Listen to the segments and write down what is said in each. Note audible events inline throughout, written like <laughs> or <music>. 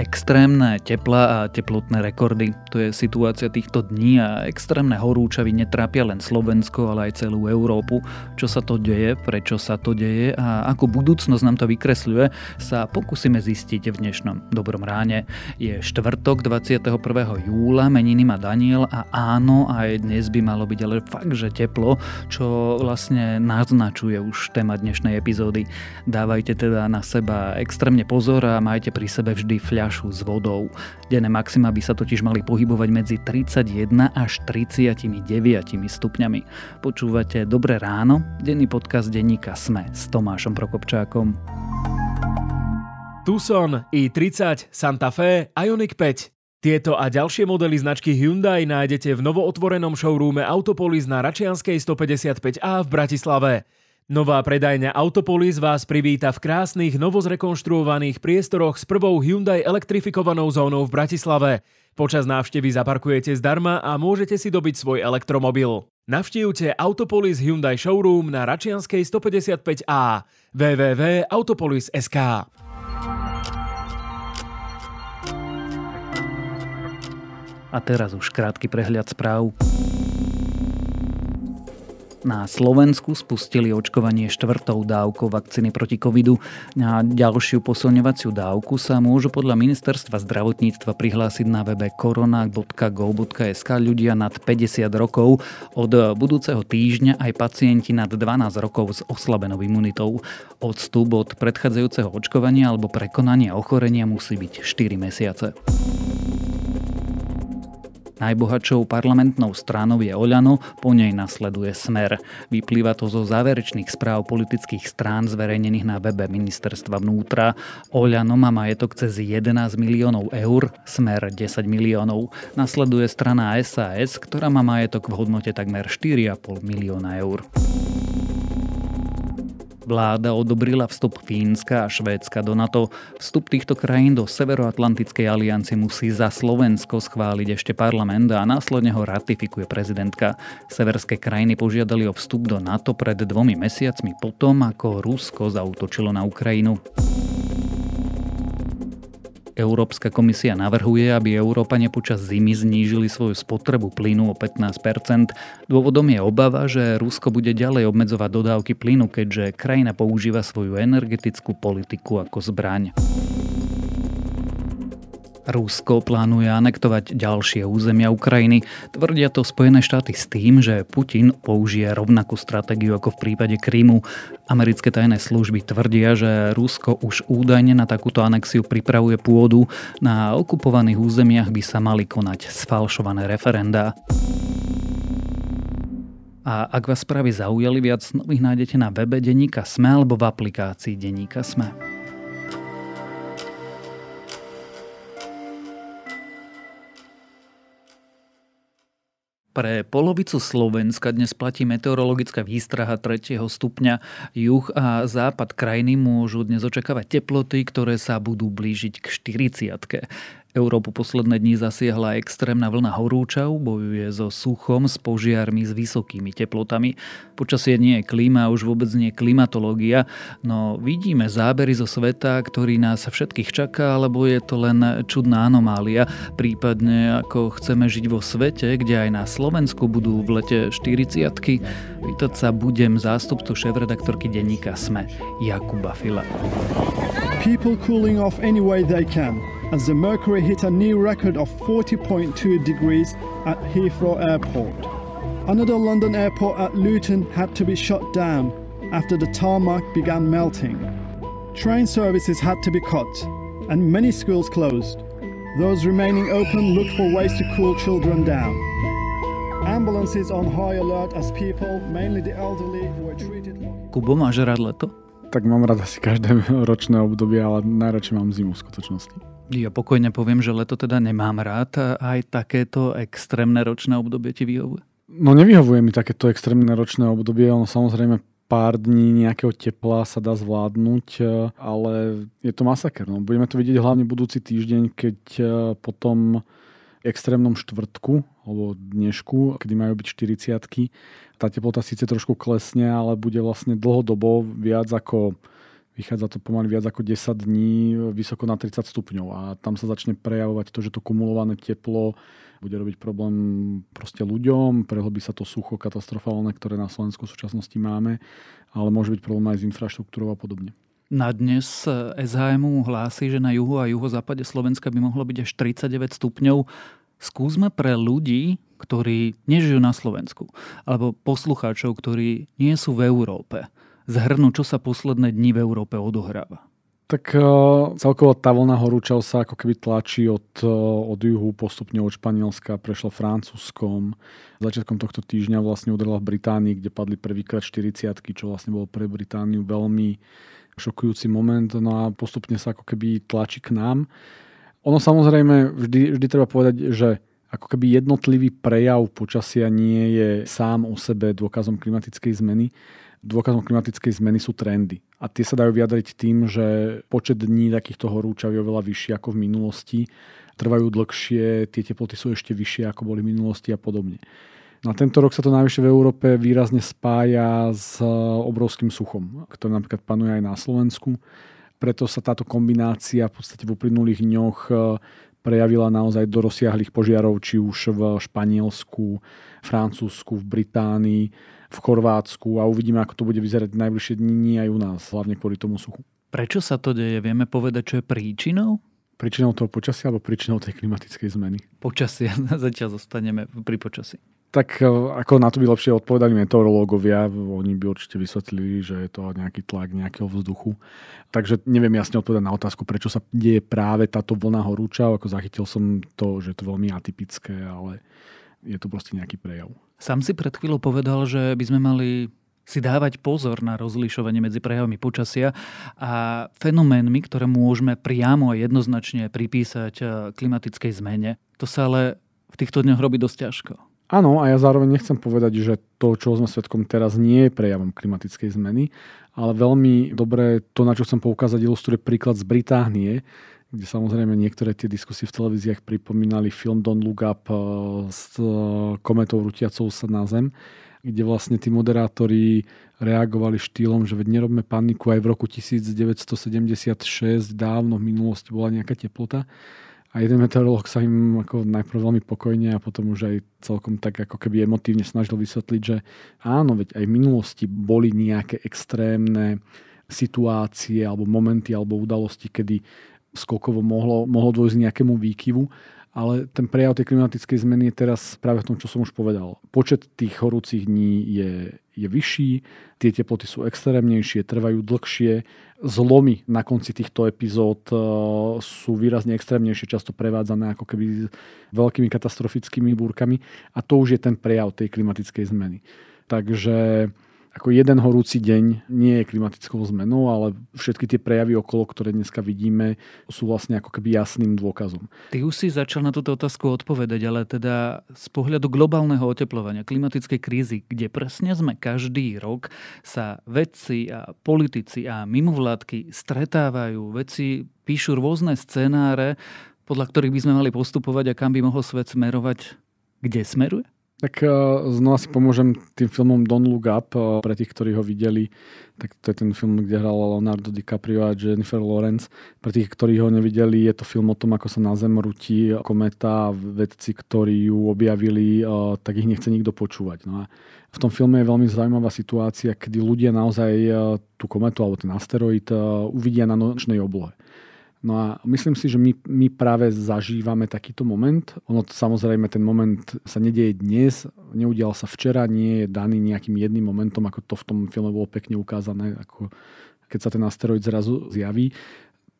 Extrémne tepla a teplotné rekordy. To je situácia týchto dní a extrémne horúčavy netrápia len Slovensko, ale aj celú Európu. Čo sa to deje, prečo sa to deje a ako budúcnosť nám to vykresľuje, sa pokúsime zistiť v dnešnom Dobrom ráne. Je štvrtok 21. júla, meniny má Daniel a áno, aj dnes by malo byť ale fakt, že teplo, čo vlastne naznačuje už téma dnešnej epizódy. Dávajte teda na seba extrémne pozor a majte pri sebe vždy fľa fľašu s vodou. Denné maxima by sa totiž mali pohybovať medzi 31 až 39 stupňami. Počúvate Dobré ráno, denný podcast denníka Sme s Tomášom Prokopčákom. Tucson, i30, Santa Fe, Ioniq 5. Tieto a ďalšie modely značky Hyundai nájdete v novootvorenom showroome Autopolis na Račianskej 155A v Bratislave. Nová predajňa Autopolis vás privíta v krásnych, novozrekonštruovaných priestoroch s prvou Hyundai elektrifikovanou zónou v Bratislave. Počas návštevy zaparkujete zdarma a môžete si dobiť svoj elektromobil. Navštívte Autopolis Hyundai Showroom na Račianskej 155A www.autopolis.sk A teraz už krátky prehľad správ. Na Slovensku spustili očkovanie štvrtou dávkou vakcíny proti covidu. Na ďalšiu posilňovaciu dávku sa môžu podľa ministerstva zdravotníctva prihlásiť na webe korona.gov.sk ľudia nad 50 rokov. Od budúceho týždňa aj pacienti nad 12 rokov s oslabenou imunitou. Odstup od predchádzajúceho očkovania alebo prekonania ochorenia musí byť 4 mesiace. Najbohatšou parlamentnou stranou je Oľano, po nej nasleduje Smer. Vyplýva to zo záverečných správ politických strán zverejnených na webe ministerstva vnútra. Oľano má majetok cez 11 miliónov eur, Smer 10 miliónov. Nasleduje strana SAS, ktorá má majetok v hodnote takmer 4,5 milióna eur. Vláda odobrila vstup Fínska a Švédska do NATO. Vstup týchto krajín do Severoatlantickej aliancie musí za Slovensko schváliť ešte parlament a následne ho ratifikuje prezidentka. Severské krajiny požiadali o vstup do NATO pred dvomi mesiacmi potom, ako Rusko zautočilo na Ukrajinu. Európska komisia navrhuje, aby Európane počas zimy znížili svoju spotrebu plynu o 15% Dôvodom je obava, že Rusko bude ďalej obmedzovať dodávky plynu, keďže krajina používa svoju energetickú politiku ako zbraň. Rusko plánuje anektovať ďalšie územia Ukrajiny. Tvrdia to Spojené štáty s tým, že Putin použije rovnakú stratégiu ako v prípade Krymu. Americké tajné služby tvrdia, že Rusko už údajne na takúto anexiu pripravuje pôdu. Na okupovaných územiach by sa mali konať sfalšované referendá. A ak vás správy zaujali, viac nových nájdete na webe Deníka Sme alebo v aplikácii Deníka Sme. Pre polovicu Slovenska dnes platí meteorologická výstraha 3. stupňa. Juh a západ krajiny môžu dnes očakávať teploty, ktoré sa budú blížiť k 40. Európu posledné dni zasiahla extrémna vlna horúčav, bojuje so suchom, s požiarmi, s vysokými teplotami. Počasie nie je klíma, už vôbec nie klimatológia, no vidíme zábery zo sveta, ktorý nás všetkých čaká, alebo je to len čudná anomália, prípadne ako chceme žiť vo svete, kde aj na Slovensku budú v lete 40 Vítať sa budem zástupcu šéf-redaktorky denníka SME, Jakuba Fila. People cooling off any way they can as the mercury hit a new record of 40.2 degrees at Heathrow Airport. Another London airport at Luton had to be shut down after the tarmac began melting. Train services had to be cut, and many schools closed. Those remaining open looked for ways to cool children down. Ambulances on high alert as people, mainly the elderly, were treated for... Kubo, máš rád leto? Tak mám rád asi každé <laughs> ročné obdobie, ale najradšej mám zimu v skutočnosti. Ja pokojne poviem, že leto teda nemám rád. Aj takéto extrémne ročné obdobie ti vyhovuje? No nevyhovuje mi takéto extrémne ročné obdobie. Ono samozrejme pár dní nejakého tepla sa dá zvládnuť, e, ale je to masaker. No. Budeme to vidieť hlavne budúci týždeň, keď e, po tom extrémnom štvrtku alebo dnešku, kedy majú byť 40 tá teplota síce trošku klesne, ale bude vlastne dlhodobo viac ako vychádza to pomaly viac ako 10 dní vysoko na 30 stupňov a tam sa začne prejavovať to, že to kumulované teplo bude robiť problém proste ľuďom, prehlbí sa to sucho katastrofálne, ktoré na Slovensku v súčasnosti máme, ale môže byť problém aj s infraštruktúrou a podobne. Na dnes SHM hlási, že na juhu a juhozápade Slovenska by mohlo byť až 39 stupňov. Skúsme pre ľudí, ktorí nežijú na Slovensku, alebo poslucháčov, ktorí nie sú v Európe, zhrnúť, čo sa posledné dni v Európe odohráva. Tak uh, celkovo tá vlna horúčav sa ako keby tlačí od, uh, od juhu postupne od Španielska, prešla Francúzskom. Začiatkom tohto týždňa vlastne udrela v Británii, kde padli prvýkrát 40 čo vlastne bol pre Britániu veľmi šokujúci moment. No a postupne sa ako keby tlačí k nám. Ono samozrejme, vždy, vždy treba povedať, že ako keby jednotlivý prejav počasia nie je sám o sebe dôkazom klimatickej zmeny dôkazom klimatickej zmeny sú trendy. A tie sa dajú vyjadriť tým, že počet dní takýchto horúčav je oveľa vyšší ako v minulosti, trvajú dlhšie, tie teploty sú ešte vyššie ako boli v minulosti a podobne. Na tento rok sa to najvyššie v Európe výrazne spája s obrovským suchom, ktoré napríklad panuje aj na Slovensku. Preto sa táto kombinácia v podstate v uplynulých dňoch e, prejavila naozaj do rozsiahlých požiarov, či už v Španielsku, Francúzsku, v Británii v Chorvátsku a uvidíme, ako to bude vyzerať najbližšie dní aj u nás, hlavne kvôli tomu suchu. Prečo sa to deje? Vieme povedať, čo je príčinou? Príčinou toho počasia alebo príčinou tej klimatickej zmeny? Počasia. <laughs> Zatiaľ zostaneme pri počasí. Tak e, ako na to by lepšie odpovedali meteorológovia, oni by určite vysvetlili, že je to nejaký tlak nejakého vzduchu. Takže neviem jasne odpovedať na otázku, prečo sa deje práve táto vlna horúča. Ako zachytil som to, že je to veľmi atypické, ale je to proste nejaký prejav. Sám si pred chvíľou povedal, že by sme mali si dávať pozor na rozlišovanie medzi prejavmi počasia a fenoménmi, ktoré môžeme priamo a jednoznačne pripísať eh, klimatickej zmene. To sa ale v týchto dňoch robí dosť ťažko. Áno, a ja zároveň nechcem povedať, že to, čo sme svetkom teraz, nie je prejavom klimatickej zmeny, ale veľmi dobre to, na čo chcem poukázať, ilustruje príklad z Británie, kde samozrejme niektoré tie diskusie v televíziách pripomínali film Don't Look Up eh, s eh, kometou rutiacou sa na zem, kde vlastne tí moderátori reagovali štýlom, že veď nerobme paniku, aj v roku 1976 dávno v minulosti bola nejaká teplota. A jeden meteorológ sa im ako najprv veľmi pokojne a potom už aj celkom tak ako keby emotívne snažil vysvetliť, že áno, veď aj v minulosti boli nejaké extrémne situácie alebo momenty alebo udalosti, kedy skokovo mohlo, mohlo dôjsť nejakému výkyvu, ale ten prejav tej klimatickej zmeny je teraz práve v tom, čo som už povedal. Počet tých horúcich dní je, je vyšší, tie teploty sú extrémnejšie, trvajú dlhšie, zlomy na konci týchto epizód e, sú výrazne extrémnejšie, často prevádzané ako keby veľkými katastrofickými búrkami a to už je ten prejav tej klimatickej zmeny. Takže ako jeden horúci deň nie je klimatickou zmenou, ale všetky tie prejavy okolo, ktoré dneska vidíme, sú vlastne ako keby jasným dôkazom. Ty už si začal na túto otázku odpovedať, ale teda z pohľadu globálneho oteplovania, klimatickej krízy, kde presne sme každý rok, sa vedci a politici a mimovládky stretávajú, vedci píšu rôzne scenáre, podľa ktorých by sme mali postupovať a kam by mohol svet smerovať. Kde smeruje? Tak eh, znova si pomôžem tým filmom Don't Look Up, eh, pre tých, ktorí ho videli. Tak to je ten film, kde hral Leonardo DiCaprio a Jennifer Lawrence. Pre tých, ktorí ho nevideli, je to film o tom, ako sa na Zem rúti kometa a vedci, ktorí ju objavili, eh, tak ich nechce nikto počúvať. No a v tom filme je veľmi zaujímavá situácia, kedy ľudia naozaj tú kometu alebo ten asteroid uvidia na nočnej oblohe. No a myslím si, že my, my práve zažívame takýto moment. Ono samozrejme, ten moment sa nedieje dnes, neudial sa včera, nie je daný nejakým jedným momentom, ako to v tom filme bolo pekne ukázané, ako keď sa ten asteroid zrazu zjaví.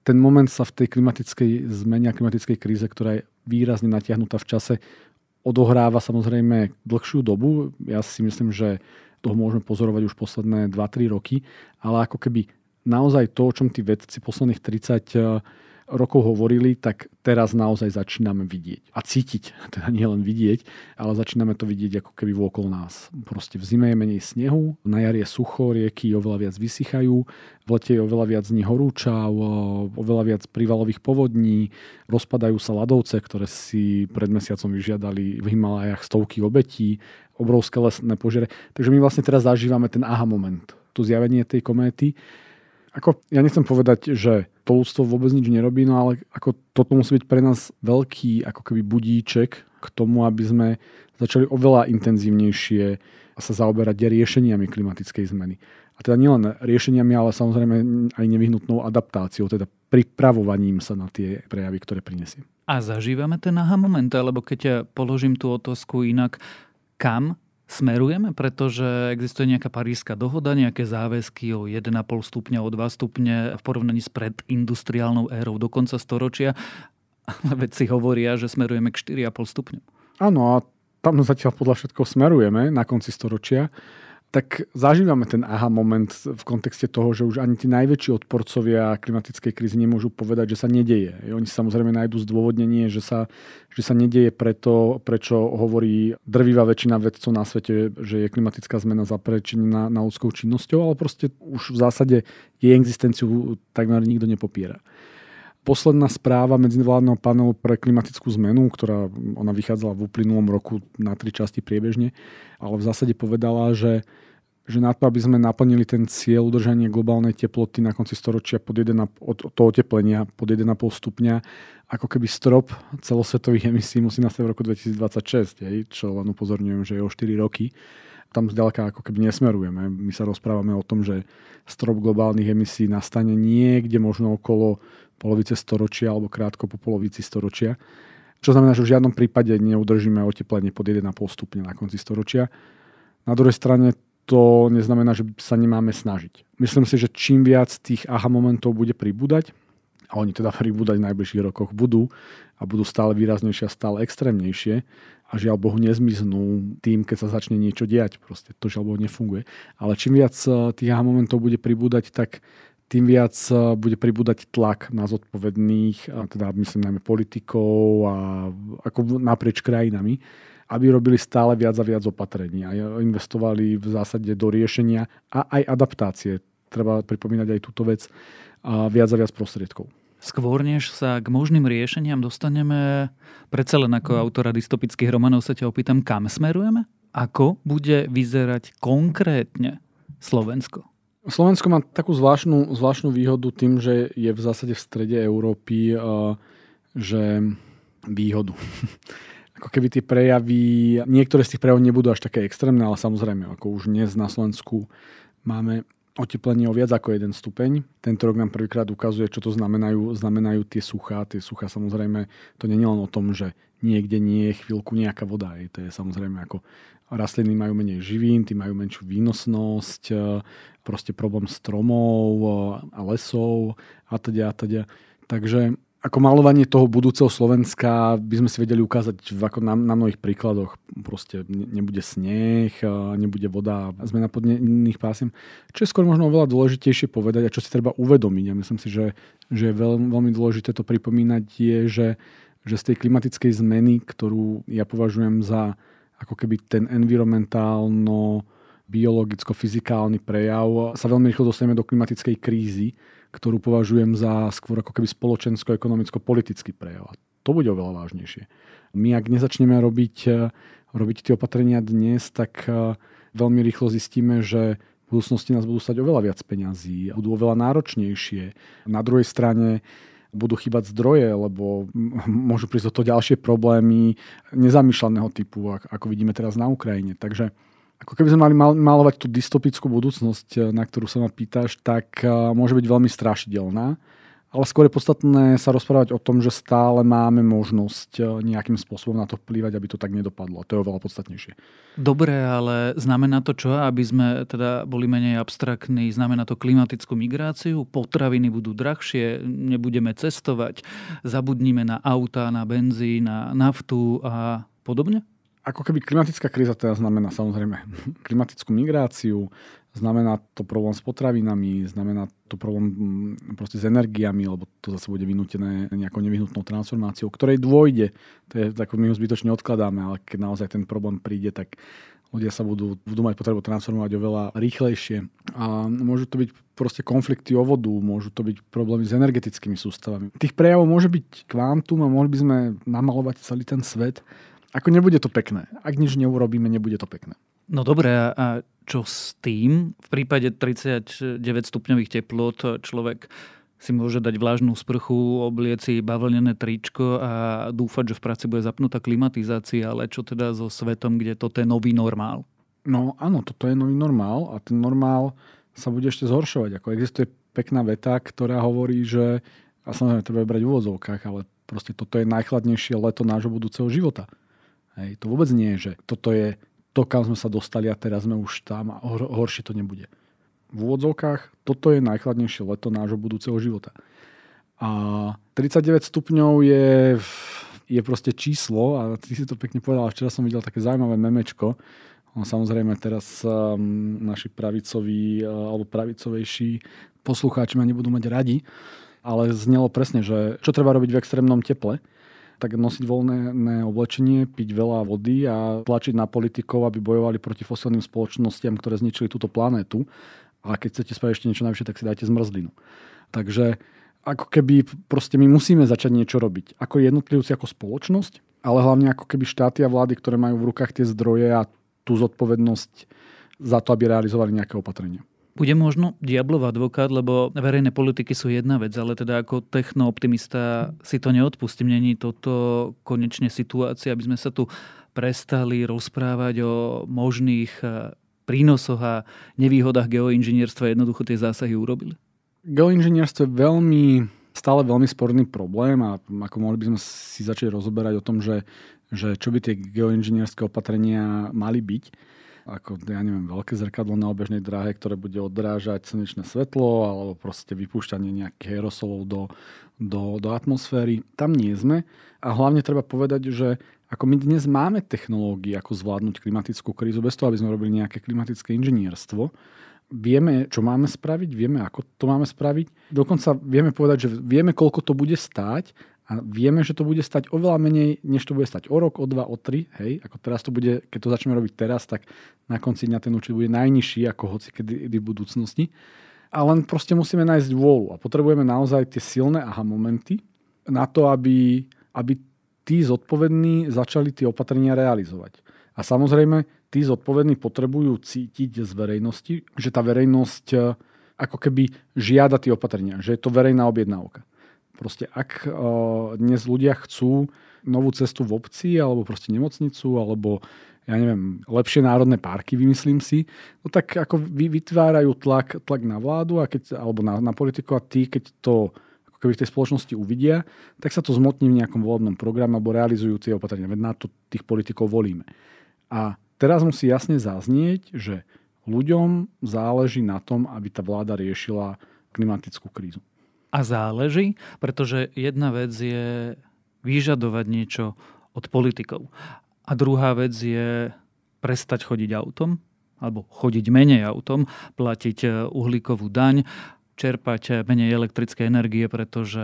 Ten moment sa v tej klimatickej zmene a klimatickej kríze, ktorá je výrazne natiahnutá v čase, odohráva samozrejme dlhšiu dobu. Ja si myslím, že toho môžeme pozorovať už posledné 2-3 roky, ale ako keby naozaj to, o čom tí vedci posledných 30 eh, rokov hovorili, tak teraz naozaj začíname vidieť. A cítiť, <laughs> teda nie len vidieť, ale začíname to vidieť ako keby vôkol nás. Proste v zime je menej snehu, na jar je sucho, rieky oveľa viac vysychajú, v lete je oveľa viac dní horúčav, eh, oveľa viac prívalových povodní, rozpadajú sa ľadovce, ktoré si pred mesiacom vyžiadali v Himalajach stovky obetí, obrovské lesné požiare. Takže my vlastne teraz zažívame ten aha moment, to zjavenie tej kométy Ako, ja nechcem povedať, že to ľudstvo vôbec nič nerobí, no ale ako toto musí byť pre nás veľký ako keby budíček k tomu, aby sme začali oveľa intenzívnejšie sa zaoberať riešeniami klimatickej zmeny. A teda nielen riešeniami, ale samozrejme aj nevyhnutnou adaptáciou, teda pripravovaním sa na tie prejavy, ktoré prinesie. A zažívame ten aha moment, lebo keď položím tú otázku inak, kam smerujeme, pretože existuje nejaká parížska dohoda, nejaké záväzky o 1,5 stupňa, o 2 stupne v porovnaní s predindustriálnou érou do konca storočia. Vedci hovoria, že smerujeme k 4,5 stupňu. Áno, a tam zatiaľ podľa všetko smerujeme na konci storočia tak zažívame ten aha moment v kontexte toho, že už ani tí najväčší odporcovia klimatickej krízy nemôžu povedať, že sa nedeje. Oni samozrejme nájdú zdôvodnenie, že sa, že sa nedeje preto, prečo hovorí drvivá väčšina vedcov na svete, že je klimatická zmena zaprečená ľudskou činnosťou, ale proste už v zásade jej existenciu takmer nikto nepopiera. Posledná správa medzivládneho panelu pre klimatickú zmenu, ktorá ona vychádzala v uplynulom roku na tri časti priebežne, ale v zásade povedala, že že na to, aby sme naplnili ten cieľ udržania globálnej teploty na konci storočia pod 1, od toho oteplenia pod 1,5 stupňa, ako keby strop celosvetových emisí musí nastať v roku 2026, hej, čo len upozorňujem, že je o 4 roky. Tam zďaleka ako keby nesmerujeme. My sa rozprávame o tom, že strop globálnych emisí nastane niekde možno okolo polovice storočia alebo krátko po polovici storočia. Čo znamená, že v žiadnom prípade neudržíme oteplenie pod 1,5 stupňa na konci storočia. Na druhej strane to neznamená, že sa nemáme snažiť. Myslím si, že čím viac tých aha momentov bude pribúdať, a oni teda pribúdať v najbližších rokoch budú a budú stále výraznejšie a stále extrémnejšie a žiaľ Bohu nezmiznú tým, keď sa začne niečo diať. Proste to žiaľ Bohu nefunguje. Ale čím viac eh, tých aha momentov bude pribúdať, tak tým viac eh, bude pribúdať tlak na zodpovedných, a teda myslím najmä politikov a ako naprieč krajinami, aby robili stále viac a viac opatrení a investovali v zásade do riešenia a aj adaptácie. Treba pripomínať aj túto vec a viac a viac prostriedkov. Skôr než sa k možným riešeniam dostaneme, predsa len ako autora dystopických romanov sa ťa opýtam, kam smerujeme? Ako bude vyzerať konkrétne Slovensko? Slovensko má takú zvláštnu, zvláštnu výhodu tým, že je v zásade v strede Európy, že výhodu. <laughs> ako keby tie prejavy, niektoré z tých prejavov nebudú až také extrémne, ale samozrejme, ako už dnes na Slovensku máme oteplenie o viac ako 1 stupeň. Tento rok nám prvýkrát ukazuje, čo to znamenajú, znamenajú tie suchá. Tie suchá samozrejme, to nie je len o tom, že niekde nie je chvíľku nejaká voda. Je. To je samozrejme ako rastliny majú menej živín, tí majú menšiu výnosnosť, proste problém stromov a lesov a teda a teda. Takže ako malovanie toho budúceho Slovenska by sme si vedeli ukázať ako na, na mnohých príkladoch. Proste nebude sneh, nebude voda, zmena podnebných pásiem. Čo je skôr možno oveľa dôležitejšie povedať a čo si treba uvedomiť. A myslím si, že, že je veľmi, veľmi dôležité to pripomínať je, že, že z tej klimatickej zmeny, ktorú ja považujem za ako keby ten environmentálno biologicko-fyzikálny prejav, sa veľmi rýchlo dostaneme do klimatickej krízy, ktorú považujem za skôr ako keby spoločensko-ekonomicko-politický prejav. A to bude oveľa vážnejšie. My ak nezačneme robiť, eh, robiť tie opatrenia dnes, tak eh, veľmi rýchlo zistíme, že v budúcnosti nás budú stať oveľa viac peňazí, budú oveľa náročnejšie. Na druhej strane budú chýbať zdroje, lebo môžu prísť do toho ďalšie problémy nezamýšľaného typu, ako vidíme teraz na Ukrajine. Takže ako keby sme mali malovať tú dystopickú budúcnosť, eh, na ktorú sa ma pýtaš, tak eh, môže byť veľmi strašidelná. Ale skôr je podstatné sa rozprávať o tom, že stále máme možnosť eh, nejakým spôsobom na to vplývať, aby to tak nedopadlo. To je oveľa podstatnejšie. Dobre, ale znamená to čo? Aby sme teda boli menej abstraktní, znamená to klimatickú migráciu? Potraviny budú drahšie, nebudeme cestovať, zabudníme na auta, na benzín, na naftu a podobne? Ako keby klimatická kríza teda znamená samozrejme <laughs> klimatickú migráciu, znamená to problém s potravinami, znamená to problém mm, proste s energiami, lebo to zase bude vynútené nejakou nevyhnutnou transformáciou, ktorej dôjde. To je, tak my ho zbytočne odkladáme, ale keď naozaj ten problém príde, tak ľudia sa budú, budú mať potrebu transformovať oveľa rýchlejšie. A môžu to byť proste konflikty o vodu, môžu to byť problémy s energetickými sústavami. Tých prejavov môže byť kvantum a mohli by sme namalovať celý ten svet ako nebude to pekné. Ak nič neurobíme, nebude to pekné. No dobré, a čo s tým? V prípade 39 stupňových teplot človek si môže dať vlážnu sprchu, oblieť si bavlnené tričko a dúfať, že v práci bude zapnutá klimatizácia, ale čo teda so svetom, kde toto je nový normál? No áno, toto je nový normál a ten normál sa bude ešte zhoršovať. Ako existuje pekná veta, ktorá hovorí, že a samozrejme treba brať v úvodzovkách, ale proste toto je najchladnejšie leto nášho budúceho života. Hej, to vôbec nie je, že toto je to, kam sme sa dostali a teraz sme už tam a hor- horšie to nebude. V úvodzovkách toto je najchladnejšie leto nášho budúceho života. A 39 stupňov je, je proste číslo a ty si to pekne povedal. Včera som videl také zaujímavé memečko. No, samozrejme teraz um, naši pravicoví uh, alebo pravicovejší poslucháči ma nebudú mať radi, ale znelo presne, že čo treba robiť v extrémnom teple tak nosiť voľné oblečenie, piť veľa vody a tlačiť na politikov, aby bojovali proti fosilným spoločnostiam, ktoré zničili túto planétu. A keď chcete spraviť ešte niečo najvyššie, tak si dajte zmrzlinu. Takže ako keby proste my musíme začať niečo robiť. Ako jednotlivci, ako spoločnosť, ale hlavne ako keby štáty a vlády, ktoré majú v rukách tie zdroje a tú zodpovednosť za to, aby realizovali nejaké opatrenia. Bude možno diablov advokát, lebo verejné politiky sú jedna vec, ale teda ako technooptimista si to neodpustím. Není toto konečne situácia, aby sme sa tu prestali rozprávať o možných eh, prínosoch a nevýhodách geoinžinierstva jednoducho tie zásahy urobili? Geoinžinierstvo je veľmi, stále veľmi sporný problém a ako mohli by sme si začať rozoberať o tom, že, že čo by tie geoinžinierské opatrenia mali byť ako, ja neviem, veľké zrkadlo na obežnej dráhe, ktoré bude odrážať slnečné svetlo alebo proste vypúšťanie nejakých aerosolov do, do, do atmosféry. Tam nie sme. A hlavne treba povedať, že ako my dnes máme technológie, ako zvládnuť klimatickú krízu bez toho, aby sme robili nejaké klimatické inžinierstvo, vieme, čo máme spraviť, vieme, ako to máme spraviť. Dokonca vieme povedať, že vieme, koľko to bude stáť a vieme, že to bude stať oveľa menej, než to bude stať o rok, o dva, o tri. Hej? Ako teraz to bude, keď to začneme robiť teraz, tak na konci dňa ten účet bude najnižší ako hoci kedy v budúcnosti. A len proste musíme nájsť vôľu a potrebujeme naozaj tie silné aha momenty na to, aby, aby tí zodpovední začali tie opatrenia realizovať. A samozrejme, tí zodpovední potrebujú cítiť z verejnosti, že tá verejnosť eh, ako keby žiada tie opatrenia, že je to verejná objednávka. Proste ak dnes ľudia chcú novú cestu v obci, alebo proste nemocnicu, alebo ja neviem, lepšie národné parky, vymyslím si, no tak ako vy, vytvárajú tlak, tlak na vládu a keď, alebo na, na politiku a tí, keď to ako keby v tej spoločnosti uvidia, tak sa to zmotní v nejakom volebnom programe alebo realizujú tie opatrenia. Veď na to tých politikov volíme. A teraz musí jasne zaznieť, že ľuďom záleží na tom, aby tá vláda riešila klimatickú krízu a záleží, pretože jedna vec je vyžadovať niečo od politikov. A druhá vec je prestať chodiť autom, alebo chodiť menej autom, platiť e, uhlíkovú daň, čerpať menej elektrické energie, pretože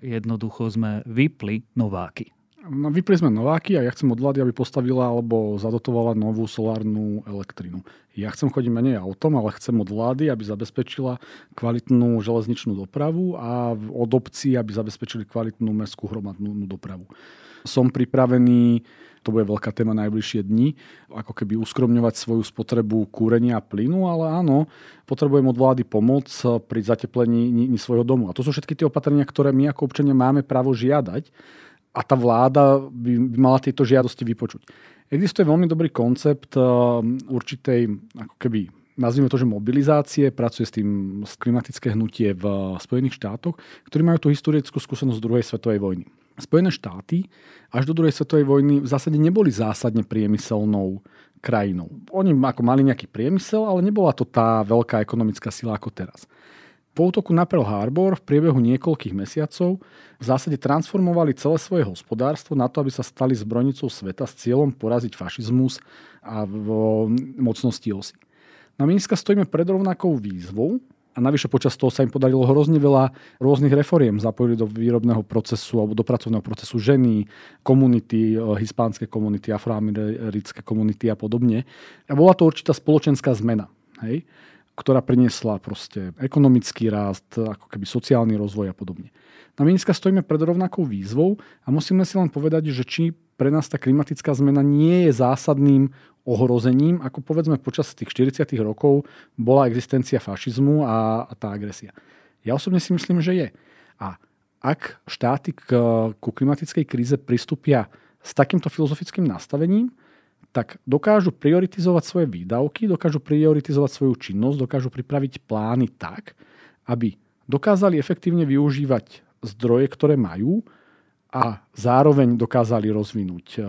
jednoducho sme vypli nováky. No, vypli sme Nováky a ja chcem od vlády, aby postavila alebo zadotovala novú solárnu elektrinu. Ja chcem chodiť menej autom, ale chcem od vlády, aby zabezpečila kvalitnú železničnú dopravu a od obcí, aby zabezpečili kvalitnú mestskú hromadnú dopravu. Som pripravený to bude veľká téma najbližšie dni, ako keby uskromňovať svoju spotrebu kúrenia a plynu, ale áno, potrebujem od vlády pomoc pri zateplení svojho domu. A to sú všetky tie opatrenia, ktoré my ako občania máme právo žiadať a tá vláda by, by mala tieto žiadosti vypočuť. Existuje veľmi dobrý koncept uh, určitej, ako keby, nazvime to, že mobilizácie, pracuje s tým klimatické hnutie v Spojených štátoch, ktorí majú tú historickú skúsenosť z druhej svetovej vojny. Spojené štáty až do druhej svetovej vojny v zásade neboli zásadne priemyselnou krajinou. Oni ako mali nejaký priemysel, ale nebola to tá veľká ekonomická sila ako teraz. Po útoku na Pearl Harbor v priebehu niekoľkých mesiacov v zásade transformovali celé svoje hospodárstvo na to, aby sa stali zbrojnicou sveta s cieľom poraziť fašizmus a v mocnosti osy. Na Minska stojíme pred rovnakou výzvou a navyše počas toho sa im podarilo hrozne veľa rôznych reforiem. Zapojili do výrobného procesu alebo do pracovného procesu ženy, komunity, eh, hispánske komunity, afroamerické komunity a podobne. A bola to určitá spoločenská zmena. Hej? Ktorá priniesla proste ekonomický rast, ako keby sociálny rozvoj a podobne. Na Minska stojíme pred rovnakou výzvou a musíme si len povedať, že či pre nás tá klimatická zmena nie je zásadným ohrozením, ako povedzme počas tých 40. rokov bola existencia fašizmu a, a tá agresia. Ja osobne si myslím, že je. A ak štáty k, ku klimatickej kríze pristúpia s takýmto filozofickým nastavením, tak dokážu prioritizovať svoje výdavky, dokážu prioritizovať svoju činnosť, dokážu pripraviť plány tak, aby dokázali efektívne využívať zdroje, ktoré majú a zároveň dokázali rozvinúť e,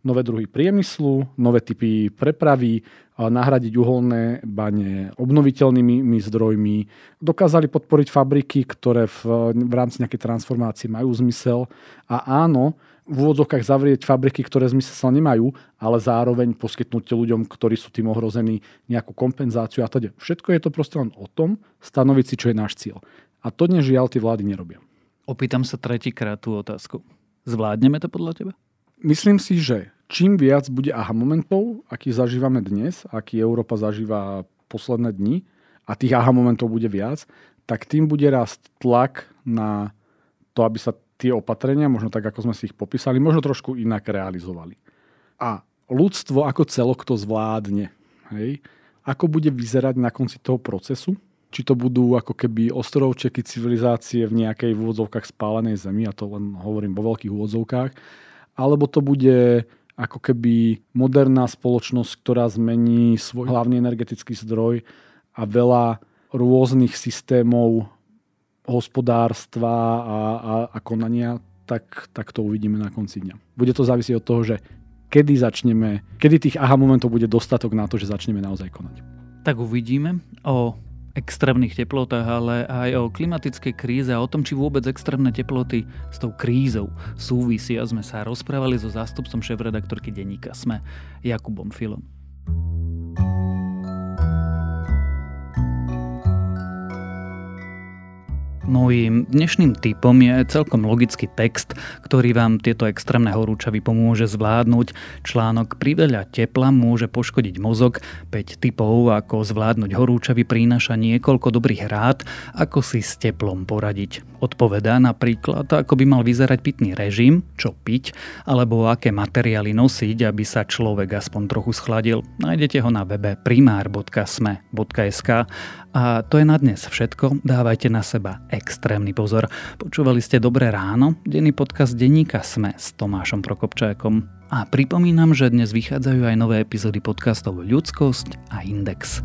nové druhy priemyslu, nové typy prepravy, nahradiť uholné bane obnoviteľnými zdrojmi. Dokázali podporiť fabriky, ktoré v, v rámci nejakej transformácie majú zmysel. A áno, v úvodzovkách zavrieť fabriky, ktoré zmysel nemajú, ale zároveň poskytnúť ľuďom, ktorí sú tým ohrození, nejakú kompenzáciu a teda. Všetko je to proste len o tom, stanoviť si, čo je náš cieľ. A to dnes žiaľ tie vlády nerobia. Opýtam sa tretíkrát tú otázku. Zvládneme to podľa teba? Myslím si, že čím viac bude aha momentov, aký zažívame dnes, aký Európa zažíva posledné dni, a tých aha momentov bude viac, tak tým bude rásť tlak na to, aby sa tie opatrenia, možno tak, ako sme si ich popísali, možno trošku inak realizovali. A ľudstvo ako celok to zvládne. Hej? Ako bude vyzerať na konci toho procesu, či to budú ako keby ostrovčeky civilizácie v nejakej v úvodzovkách spálenej zemi, a to len hovorím vo veľkých úvodzovkách, alebo to bude ako keby moderná spoločnosť, ktorá zmení svoj hlavný energetický zdroj a veľa rôznych systémov hospodárstva a, a, a konania, tak, tak to uvidíme na konci dňa. Bude to závisieť od toho, že kedy začneme, kedy tých aha momentov bude dostatok na to, že začneme naozaj konať. Tak uvidíme. O extrémnych teplotách, ale aj o klimatickej kríze a o tom, či vôbec extrémne teploty s tou krízou súvisia. Sme sa rozprávali so zástupcom šéf-redaktorky denníka SME, Jakubom Filom. Mojím dnešným typom je celkom logický text, ktorý vám tieto extrémne horúčavy pomôže zvládnuť. Článok Priveľa tepla môže poškodiť mozog. 5 typov, ako zvládnuť horúčavy, prináša niekoľko dobrých rád, ako si s teplom poradiť. Odpovedá napríklad, ako by mal vyzerať pitný režim, čo piť, alebo aké materiály nosiť, aby sa človek aspoň trochu schladil. Nájdete ho na webe primár.sme.sk a to je na dnes všetko. Dávajte na seba extrémny pozor. Počúvali ste Dobré ráno, denný podcast denníka Sme s Tomášom Prokopčákom. A pripomínam, že dnes vychádzajú aj nové epizódy podcastov Ľudskosť a Index.